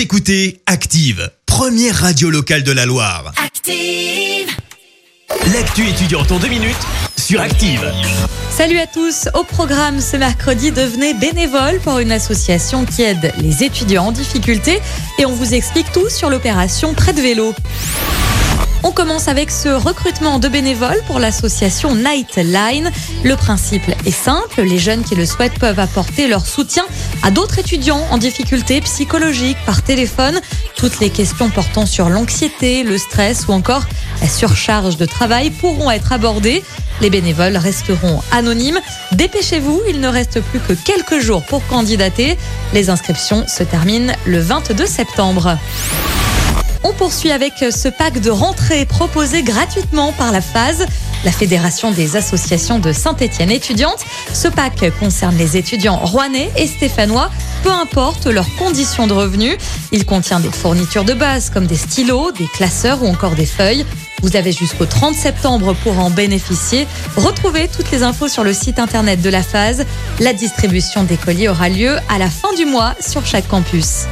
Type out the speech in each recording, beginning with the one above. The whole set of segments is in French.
Vous écoutez Active, première radio locale de la Loire. Active. L'actu étudiante en deux minutes sur Active. Salut à tous. Au programme ce mercredi, devenez bénévole pour une association qui aide les étudiants en difficulté et on vous explique tout sur l'opération Prêt de vélo. On commence avec ce recrutement de bénévoles pour l'association Nightline. Le principe est simple, les jeunes qui le souhaitent peuvent apporter leur soutien à d'autres étudiants en difficulté psychologique par téléphone. Toutes les questions portant sur l'anxiété, le stress ou encore la surcharge de travail pourront être abordées. Les bénévoles resteront anonymes. Dépêchez-vous, il ne reste plus que quelques jours pour candidater. Les inscriptions se terminent le 22 septembre. On poursuit avec ce pack de rentrée proposé gratuitement par la phase, la Fédération des associations de Saint-Étienne étudiantes. Ce pack concerne les étudiants rouennais et stéphanois, peu importe leurs conditions de revenus. Il contient des fournitures de base comme des stylos, des classeurs ou encore des feuilles. Vous avez jusqu'au 30 septembre pour en bénéficier. Retrouvez toutes les infos sur le site internet de la phase. La distribution des colis aura lieu à la fin du mois sur chaque campus.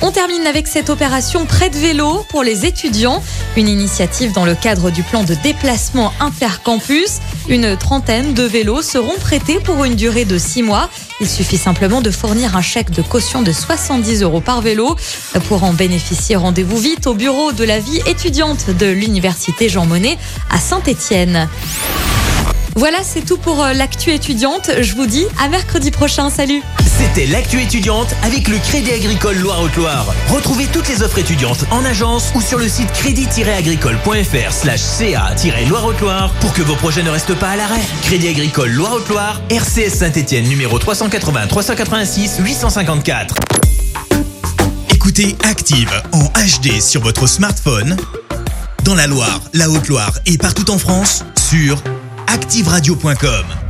On termine avec cette opération Prêt de vélo pour les étudiants, une initiative dans le cadre du plan de déplacement intercampus. Une trentaine de vélos seront prêtés pour une durée de six mois. Il suffit simplement de fournir un chèque de caution de 70 euros par vélo. Pour en bénéficier, rendez-vous vite au bureau de la vie étudiante de l'Université Jean Monnet à Saint-Étienne. Voilà, c'est tout pour euh, l'actu étudiante. Je vous dis à mercredi prochain. Salut C'était l'actu étudiante avec le Crédit Agricole Loire-Haute-Loire. Retrouvez toutes les offres étudiantes en agence ou sur le site crédit-agricole.fr slash ca-loire-haute-Loire pour que vos projets ne restent pas à l'arrêt. Crédit Agricole Loire-Haute-Loire, RCS Saint-Etienne numéro 380 386 854. Écoutez Active en HD sur votre smartphone, dans la Loire, la Haute-Loire et partout en France, sur activeradio.com.